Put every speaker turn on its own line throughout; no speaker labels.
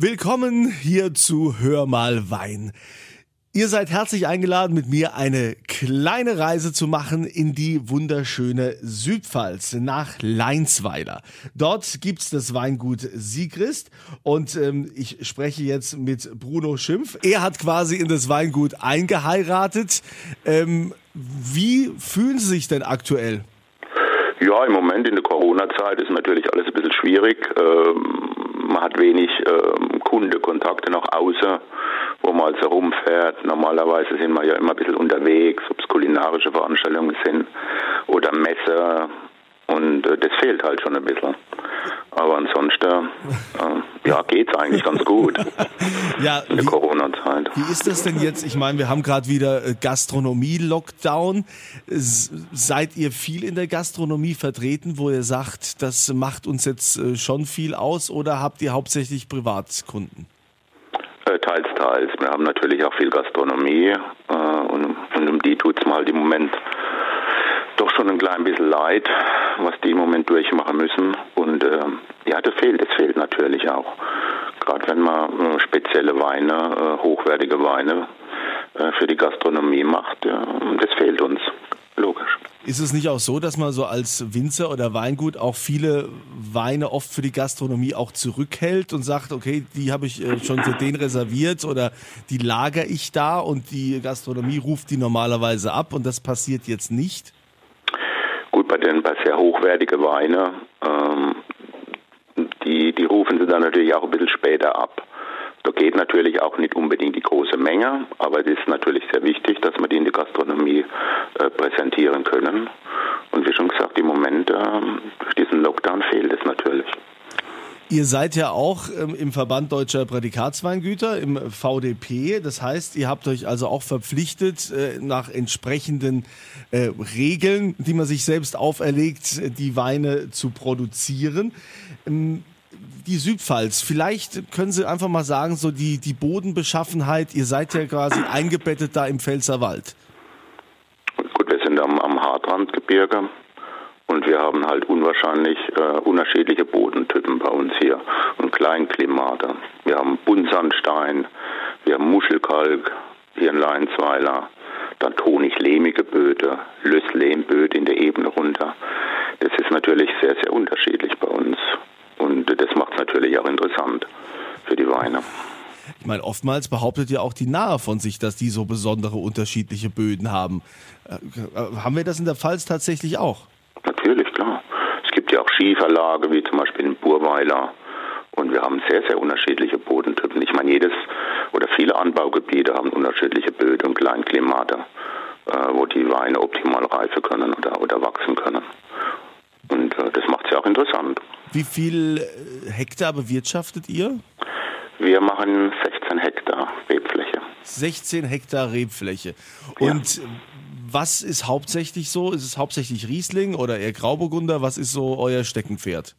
Willkommen hier zu Hör mal Wein. Ihr seid herzlich eingeladen, mit mir eine kleine Reise zu machen in die wunderschöne Südpfalz nach Leinsweiler. Dort gibt's das Weingut Siegrist und ähm, ich spreche jetzt mit Bruno Schimpf. Er hat quasi in das Weingut eingeheiratet. Ähm, wie fühlen Sie sich denn aktuell?
Ja, im Moment in der Corona-Zeit ist natürlich alles ein bisschen schwierig. Ähm, man hat wenig ähm, Kundekontakte nach außen, wo man also rumfährt. Normalerweise sind wir ja immer ein bisschen unterwegs, ob es kulinarische Veranstaltungen sind oder Messe. Und äh, das fehlt halt schon ein bisschen. Aber ansonsten, äh, ja, geht's eigentlich ganz gut.
ja,
in der Corona-Zeit.
Wie ist das denn jetzt? Ich meine, wir haben gerade wieder äh, Gastronomie-Lockdown. Seid ihr viel in der Gastronomie vertreten, wo ihr sagt, das macht uns jetzt äh, schon viel aus oder habt ihr hauptsächlich Privatkunden?
Äh, teils, teils. Wir haben natürlich auch viel Gastronomie äh, und, und um die tut's mal im Moment doch schon ein klein bisschen leid, was die im Moment durchmachen müssen. Und äh, ja, das fehlt, das fehlt natürlich auch. Gerade wenn man äh, spezielle Weine, äh, hochwertige Weine äh, für die Gastronomie macht, das fehlt uns. Logisch.
Ist es nicht auch so, dass man so als Winzer oder Weingut auch viele Weine oft für die Gastronomie auch zurückhält und sagt, okay, die habe ich äh, schon für den reserviert oder die lager ich da und die Gastronomie ruft die normalerweise ab und das passiert jetzt nicht?
Gut, bei den bei sehr hochwertigen Weinen, ähm, die, die rufen sie dann natürlich auch ein bisschen später ab. Da geht natürlich auch nicht unbedingt die große Menge, aber es ist natürlich sehr wichtig, dass wir die in der Gastronomie äh, präsentieren können. Und wie schon gesagt, im Moment äh, durch diesen Lockdown fehlt es natürlich.
Ihr seid ja auch ähm, im Verband Deutscher Prädikatsweingüter, im VDP. Das heißt, ihr habt euch also auch verpflichtet, äh, nach entsprechenden äh, Regeln, die man sich selbst auferlegt, die Weine zu produzieren. Ähm, die Südpfalz, vielleicht können Sie einfach mal sagen, so die, die Bodenbeschaffenheit, ihr seid ja quasi eingebettet da im Pfälzerwald.
Gut, wir sind am, am Hartrandgebirge und wir haben halt unwahrscheinlich äh, unterschiedliche Bodentypen bei uns hier und Kleinklimate. Wir haben Buntsandstein, wir haben Muschelkalk hier in Leinsweiler, dann tonig-lehmige Böden, Lösslehmböden in der Ebene runter. Das ist natürlich sehr, sehr unterschiedlich bei uns und das macht es natürlich auch interessant für die Weine.
Ich meine, oftmals behauptet ja auch die Nahe von sich, dass die so besondere unterschiedliche Böden haben. Äh, äh haben wir das in der Pfalz tatsächlich auch?
Auch Schieferlage, wie zum Beispiel in Burweiler. Und wir haben sehr, sehr unterschiedliche Bodentypen. Ich meine, jedes oder viele Anbaugebiete haben unterschiedliche Böden und Kleinklimate, äh, wo die Weine optimal reifen können oder, oder wachsen können. Und äh, das macht es ja auch interessant.
Wie viel äh, Hektar bewirtschaftet ihr?
Wir machen 16 Hektar Rebfläche.
16 Hektar Rebfläche. Und ja was ist hauptsächlich so? Ist es hauptsächlich Riesling oder eher Grauburgunder? Was ist so euer Steckenpferd?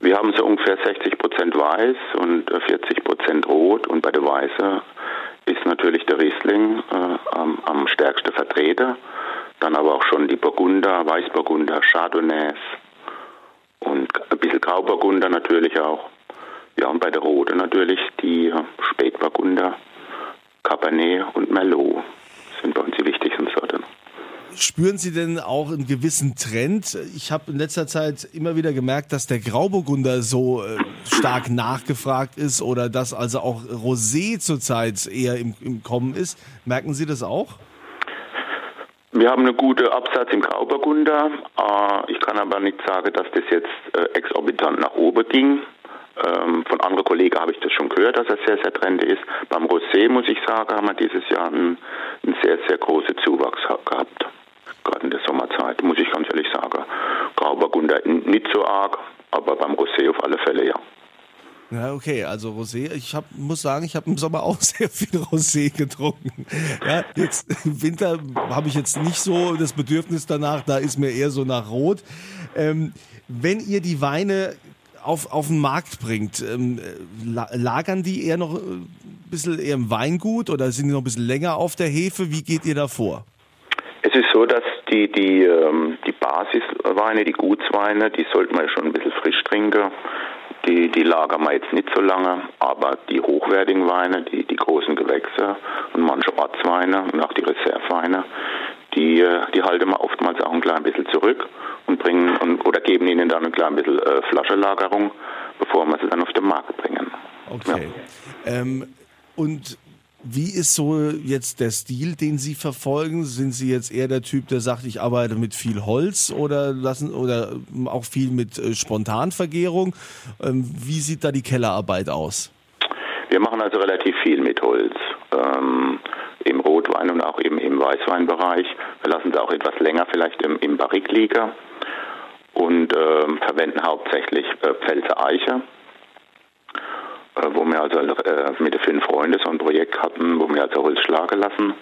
Wir haben so ungefähr 60 Prozent Weiß und 40 Prozent Rot. Und bei der Weiße ist natürlich der Riesling äh, am, am stärksten Vertreter. Dann aber auch schon die Burgunder, Weißburgunder, Chardonnays und ein bisschen Grauburgunder natürlich auch. Ja, und bei der Rote natürlich die Spätburgunder, Cabernet und Merlot sind bei uns die.
Spüren Sie denn auch einen gewissen Trend? Ich habe in letzter Zeit immer wieder gemerkt, dass der Grauburgunder so äh, stark nachgefragt ist oder dass also auch Rosé zurzeit eher im, im Kommen ist. Merken Sie das auch?
Wir haben einen guten Absatz im Grauburgunder. Äh, ich kann aber nicht sagen, dass das jetzt äh, exorbitant nach oben ging. Ähm, von anderen Kollegen habe ich das schon gehört, dass er sehr, sehr trendy ist. Beim Rosé, muss ich sagen, haben wir dieses Jahr einen, einen sehr, sehr großen Zuwachs gehabt gerade in der Sommerzeit, muss ich ganz ehrlich sagen. Grauburgunder nicht so arg, aber beim Rosé auf alle Fälle ja.
Ja, okay, also Rosé, ich hab, muss sagen, ich habe im Sommer auch sehr viel Rosé getrunken. Ja, jetzt im Winter habe ich jetzt nicht so das Bedürfnis danach, da ist mir eher so nach Rot. Ähm, wenn ihr die Weine auf, auf den Markt bringt, ähm, lagern die eher noch ein bisschen eher im Weingut oder sind die noch ein bisschen länger auf der Hefe? Wie geht ihr da vor?
Es ist so, dass die, die, ähm, die Basisweine, die Gutsweine, die sollte man schon ein bisschen frisch trinken. Die, die lagern wir jetzt nicht so lange, aber die hochwertigen Weine, die, die großen Gewächse und manche Ortsweine und auch die Reserveweine, die, die halten wir oftmals auch ein klein bisschen zurück und bringen und, oder geben ihnen dann ein klein bisschen äh, Flaschenlagerung, bevor wir sie dann auf den Markt bringen.
Okay. Ja. Ähm, und wie ist so jetzt der Stil, den Sie verfolgen? Sind Sie jetzt eher der Typ, der sagt, ich arbeite mit viel Holz oder lassen oder auch viel mit äh, Spontanvergärung? Ähm, wie sieht da die Kellerarbeit aus?
Wir machen also relativ viel mit Holz. Ähm, Im Rotwein und auch eben im Weißweinbereich. Wir lassen es auch etwas länger vielleicht im, im Barrik liegen und ähm, verwenden hauptsächlich äh, Pfälzer Eiche wo wir also äh, mit den fünf Freunden so ein Projekt hatten, wo wir also Holz schlagen lassen.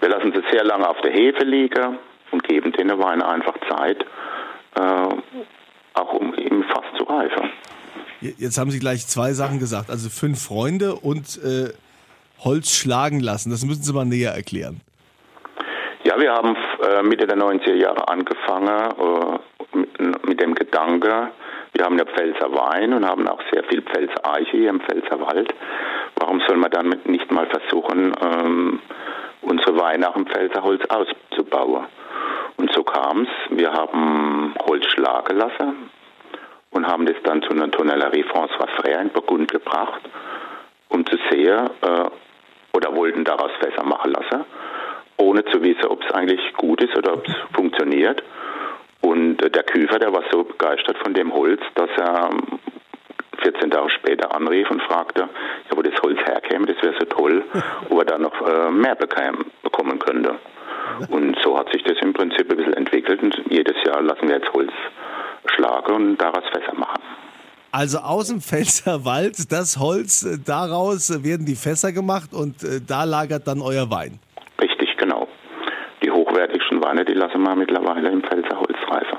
Wir lassen sie sehr lange auf der Hefe liegen und geben den Wein einfach Zeit, äh, auch um im Fass zu reifen.
Jetzt haben Sie gleich zwei Sachen gesagt, also fünf Freunde und äh, Holz schlagen lassen. Das müssen Sie mal näher erklären.
Ja, wir haben äh, Mitte der 90er Jahre angefangen äh, mit, mit, dem Gedanke, wir haben ja Pfälzer Wein und haben auch sehr viel Pfälzer Eiche hier im Pfälzer Wald. Warum soll man dann nicht mal versuchen, ähm, unsere Weine auch im Pfälzer Holz auszubauen? Und so kam es. Wir haben Holz schlagen lassen und haben das dann zu einer Tonnellerie François Frère in Burgund gebracht, um zu sehen, äh, oder wollten daraus Fässer machen lassen, ohne zu wissen, ob es eigentlich gut ist oder ob es funktioniert. Und äh, der Küfer, der war so begeistert von dem Holz, dass er 14 ähm, Tage später anrief und fragte, ja, wo das Holz herkäme, das wäre so toll, ob er da noch äh, mehr bekäme, bekommen könnte. Und so hat sich das im Prinzip ein bisschen entwickelt und jedes Jahr lassen wir jetzt Holz schlagen und daraus Fässer machen.
Also aus dem Pfälzerwald, das Holz, äh, daraus werden die Fässer gemacht und da lagert dann euer Wein.
Richtig, genau. Die hochwertigsten Weine, die lassen wir mittlerweile im Pfälzer Reifen.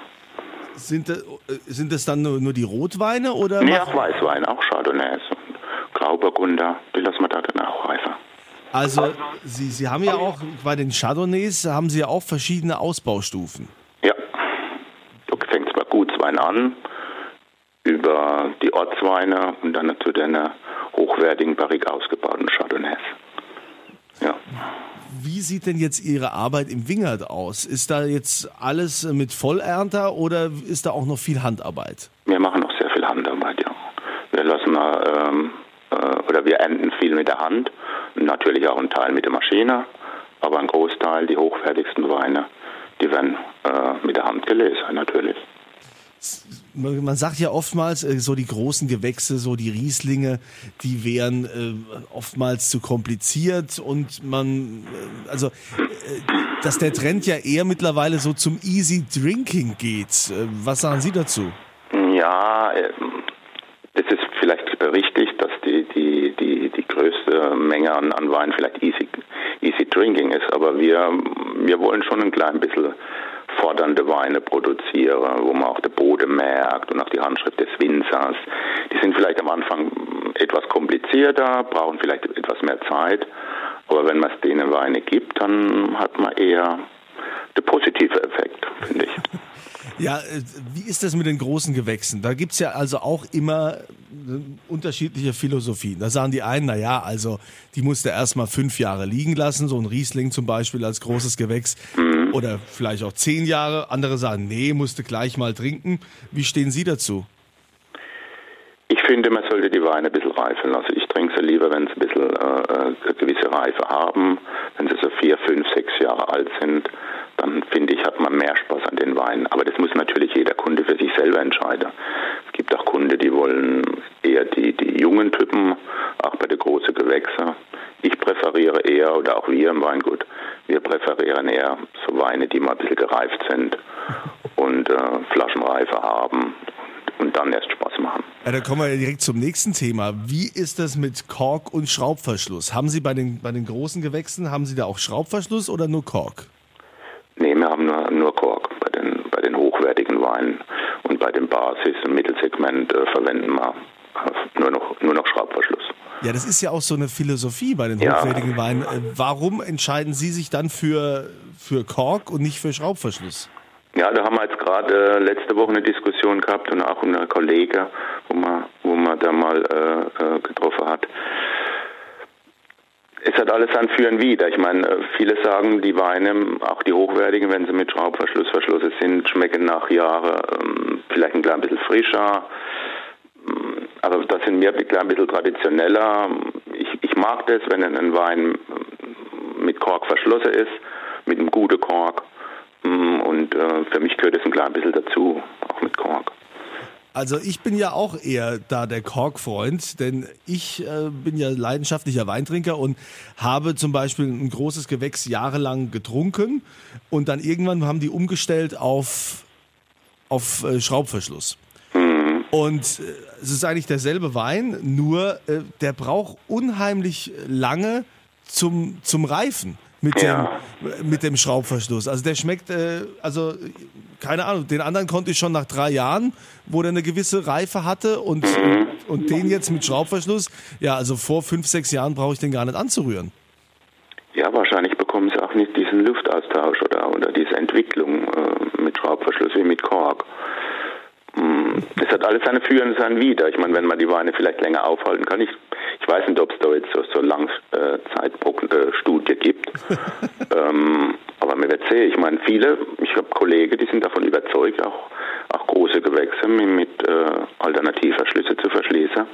Sind das, sind das dann nur, nur die Rotweine oder?
Nee, auch Weißweine, auch Chardonnays und Grauburgunder, die lassen wir da dann auch reifen.
Also Sie, Sie haben ja auch bei den Chardonnays haben Sie ja auch verschiedene Ausbaustufen.
Ja, du fängst bei Gutswein an, über die Ortsweine und dann zu den hochwertigen, barrik ausgebauten Chardonnays. Ja.
Wie sieht denn jetzt Ihre Arbeit im Wingert aus? Ist da jetzt alles mit Vollernter oder ist da auch noch viel Handarbeit?
Wir machen noch sehr viel Handarbeit, ja. Wir lassen ähm, äh, oder wir ernten viel mit der Hand, natürlich auch ein Teil mit der Maschine, aber ein Großteil, die hochwertigsten Weine, die werden äh, mit der Hand gelesen, natürlich
man sagt ja oftmals, äh, so die großen Gewächse, so die Rieslinge, die wären äh, oftmals zu kompliziert und man, äh, also, dass der Trend ja eher mittlerweile so zum Easy Drinking geht. was sagen Sie dazu?
Ja, es ist vielleicht richtig, dass die, die, die, die größte Menge an, an Wein vielleicht easy, easy Drinking ist, aber wir, wir wollen schon ein klein bisschen fordernde Weine produziere, wo man auch der Boden merkt und auch die Handschrift des Winzers. Die sind vielleicht am Anfang etwas komplizierter, brauchen vielleicht etwas mehr Zeit, aber wenn man es denen Weine gibt, dann hat man eher den positiven Effekt, finde ich.
Ja, äh, wie ist das mit den großen Gewächsen? Da gibt es ja also auch immer äh, unterschiedliche Philosophien. Da sagen die einen, na ja, also die musste erstmal fünf Jahre liegen lassen, so ein Riesling zum Beispiel als großes Gewächs. Mhm. Oder vielleicht auch zehn Jahre. Andere sagen, nee, musste gleich mal trinken. Wie stehen Sie dazu?
Ich finde, man sollte die Weine ein bisschen reifen lassen. Ich trinke sie lieber, wenn sie ein bisschen äh, eine äh, gewisse Reife haben. Wenn sie so vier, fünf, sechs Jahre alt sind, dann finde ich, hat man mehr Spaß an den Weinen. Aber das muss natürlich jeder Kunde für sich selber entscheiden. Es gibt auch Kunden, die wollen eher die, die jungen Typen, auch bei den großen Gewächsen. Ich präferiere eher, oder auch wir im Weingut, wir präferieren eher so Weine, die mal ein bisschen gereift sind und äh, Flaschenreife haben und dann erst Spaß machen.
Ja, da kommen wir direkt zum nächsten Thema. Wie ist das mit Kork und Schraubverschluss? Haben Sie bei den, bei den großen Gewächsen, haben Sie da auch Schraubverschluss oder nur Kork?
Nee, wir haben nur, nur Kork bei den, bei den hochwertigen Weinen. Bei dem Basis- und Mittelsegment äh, verwenden wir nur noch, nur noch Schraubverschluss.
Ja, das ist ja auch so eine Philosophie bei den ja. hochwertigen Weinen. Äh, warum entscheiden Sie sich dann für, für Kork und nicht für Schraubverschluss?
Ja, da haben wir jetzt gerade äh, letzte Woche eine Diskussion gehabt und auch ein Kollege, wo wir mal äh, getroffen hat es hat alles ein Für und Wider. Ich meine, viele sagen, die Weine, auch die hochwertigen, wenn sie mit Schraubverschluss verschlossen sind, schmecken nach Jahren ähm, vielleicht ein klein bisschen frischer. Aber das sind mir ein klein bisschen traditioneller. Ich, ich mag das, wenn ein Wein mit Kork verschlossen ist, mit einem guten Kork. Und äh, für mich gehört es ein klein bisschen dazu.
Also ich bin ja auch eher da der Korkfreund, denn ich äh, bin ja leidenschaftlicher Weintrinker und habe zum Beispiel ein großes Gewächs jahrelang getrunken und dann irgendwann haben die umgestellt auf, auf äh, Schraubverschluss. Mhm. Und äh, es ist eigentlich derselbe Wein, nur äh, der braucht unheimlich lange zum, zum Reifen mit, ja. dem, mit dem Schraubverschluss. Also der schmeckt, äh, also keine Ahnung, den anderen konnte ich schon nach drei Jahren, wo der eine gewisse Reife hatte und, mhm. und den jetzt mit Schraubverschluss, ja, also vor fünf, sechs Jahren brauche ich den gar nicht anzurühren.
Ja, wahrscheinlich bekommen sie auch nicht diesen Luftaustausch oder, oder diese Entwicklung äh, mit Schraubverschluss wie mit Kork. Mm, es hat alles seine Für und seine Wider. Ich meine, wenn man die Weine vielleicht länger aufhalten kann, ich ich weiß nicht, ob es da jetzt so, so Langzeitstudie äh, gibt. ähm, aber mir wird sehen. Ich meine, viele, ich habe Kollegen, die sind davon überzeugt, auch, auch große Gewächse mit, mit äh, Alternativverschlüsse zu verschließen.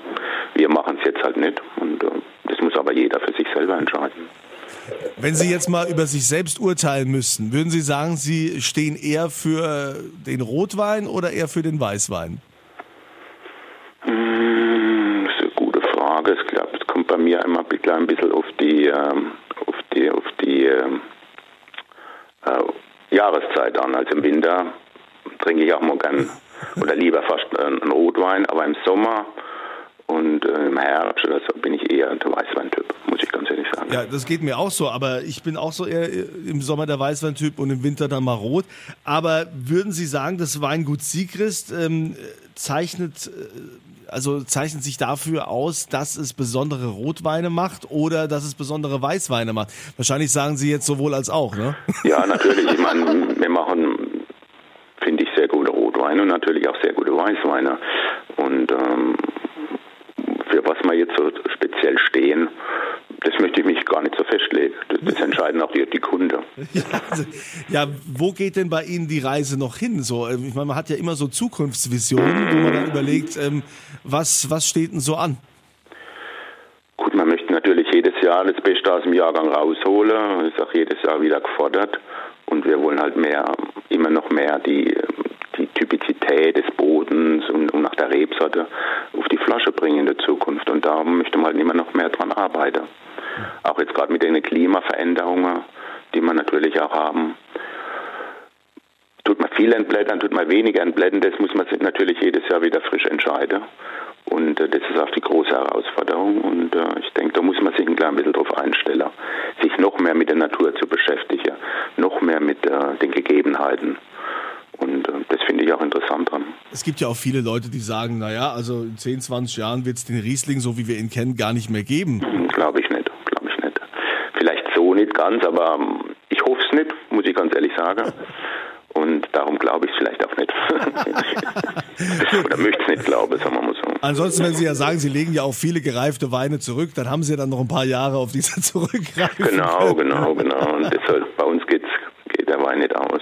Wir machen es jetzt halt nicht. Und äh, das muss aber jeder für sich selber entscheiden.
Wenn Sie jetzt mal über sich selbst urteilen müssten, würden Sie sagen, Sie stehen eher für den Rotwein oder eher für den Weißwein?
Kommt bei mir immer ein bisschen auf die, ähm, auf die, auf die ähm, äh, Jahreszeit an. Also im Winter trinke ich auch mal gern oder lieber fast einen Rotwein, aber im Sommer und äh, im so bin ich eher der Weißweintyp, muss ich ganz ehrlich sagen.
Ja, das geht mir auch so, aber ich bin auch so eher im Sommer der Weißweintyp und im Winter dann mal rot. Aber würden Sie sagen, das Weingut Siegrist ähm, zeichnet äh, also zeichnet sich dafür aus, dass es besondere Rotweine macht oder dass es besondere Weißweine macht? Wahrscheinlich sagen Sie jetzt sowohl als auch, ne?
Ja, natürlich. Ich meine, wir machen, finde ich, sehr gute Rotweine und natürlich auch sehr gute Weißweine. Und ähm, für was wir jetzt so speziell stehen, das möchte ich mich gar nicht so festlegen. Das, das entscheiden auch die, die Kunden.
Ja, also, ja, wo geht denn bei Ihnen die Reise noch hin? So, ähm, ich meine, man hat ja immer so Zukunftsvisionen, wo man dann überlegt, ähm, was, was steht denn so an?
Gut, man möchte natürlich jedes Jahr das Beste aus dem Jahrgang rausholen. Das ist auch jedes Jahr wieder gefordert. Und wir wollen halt mehr, immer noch mehr die, die Typizität des Bodens und, und nach der Rebsorte auf die Flasche bringen in der Zukunft. Und da möchte man halt immer noch mehr dran arbeiten. Auch jetzt gerade mit den Klimaveränderungen, die wir natürlich auch haben. Tut man viel entblättern, tut man weniger entblättern, das muss man natürlich jedes Jahr wieder frisch entscheiden. Und äh, das ist auch die große Herausforderung. Und äh, ich denke, da muss man sich ein klein bisschen drauf einstellen, sich noch mehr mit der Natur zu beschäftigen, noch mehr mit äh, den Gegebenheiten. Finde ich auch interessant dran.
Es gibt ja auch viele Leute, die sagen, naja, also in 10, 20 Jahren wird es den Riesling, so wie wir ihn kennen, gar nicht mehr geben.
Hm, glaube ich nicht, glaube ich nicht. Vielleicht so nicht ganz, aber ähm, ich hoffe es nicht, muss ich ganz ehrlich sagen. Und darum glaube ich es vielleicht auch nicht. Oder möchte es nicht glauben, sagen wir mal so.
Ansonsten, wenn Sie ja sagen, Sie legen ja auch viele gereifte Weine zurück, dann haben Sie ja dann noch ein paar Jahre, auf die Sie zurückgreifen.
Genau, genau, genau. Und deshalb, bei uns geht's, geht der Wein nicht aus.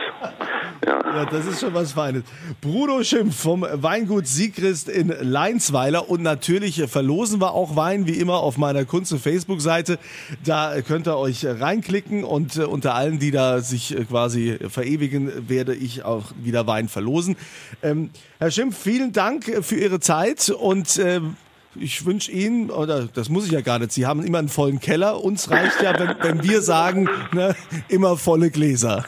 Ja. das ist schon was Feines. Bruno Schimpf vom Weingut Siegrist in Leinsweiler. Und natürlich verlosen wir auch Wein, wie immer, auf meiner und Facebook-Seite. Da könnt ihr euch reinklicken und äh, unter allen, die da sich äh, quasi verewigen, werde ich auch wieder Wein verlosen. Ähm, Herr Schimpf, vielen Dank für Ihre Zeit und ähm, ich wünsche Ihnen, oder das muss ich ja gar nicht, Sie haben immer einen vollen Keller. Uns reicht ja, wenn, wenn wir sagen, ne, immer volle Gläser.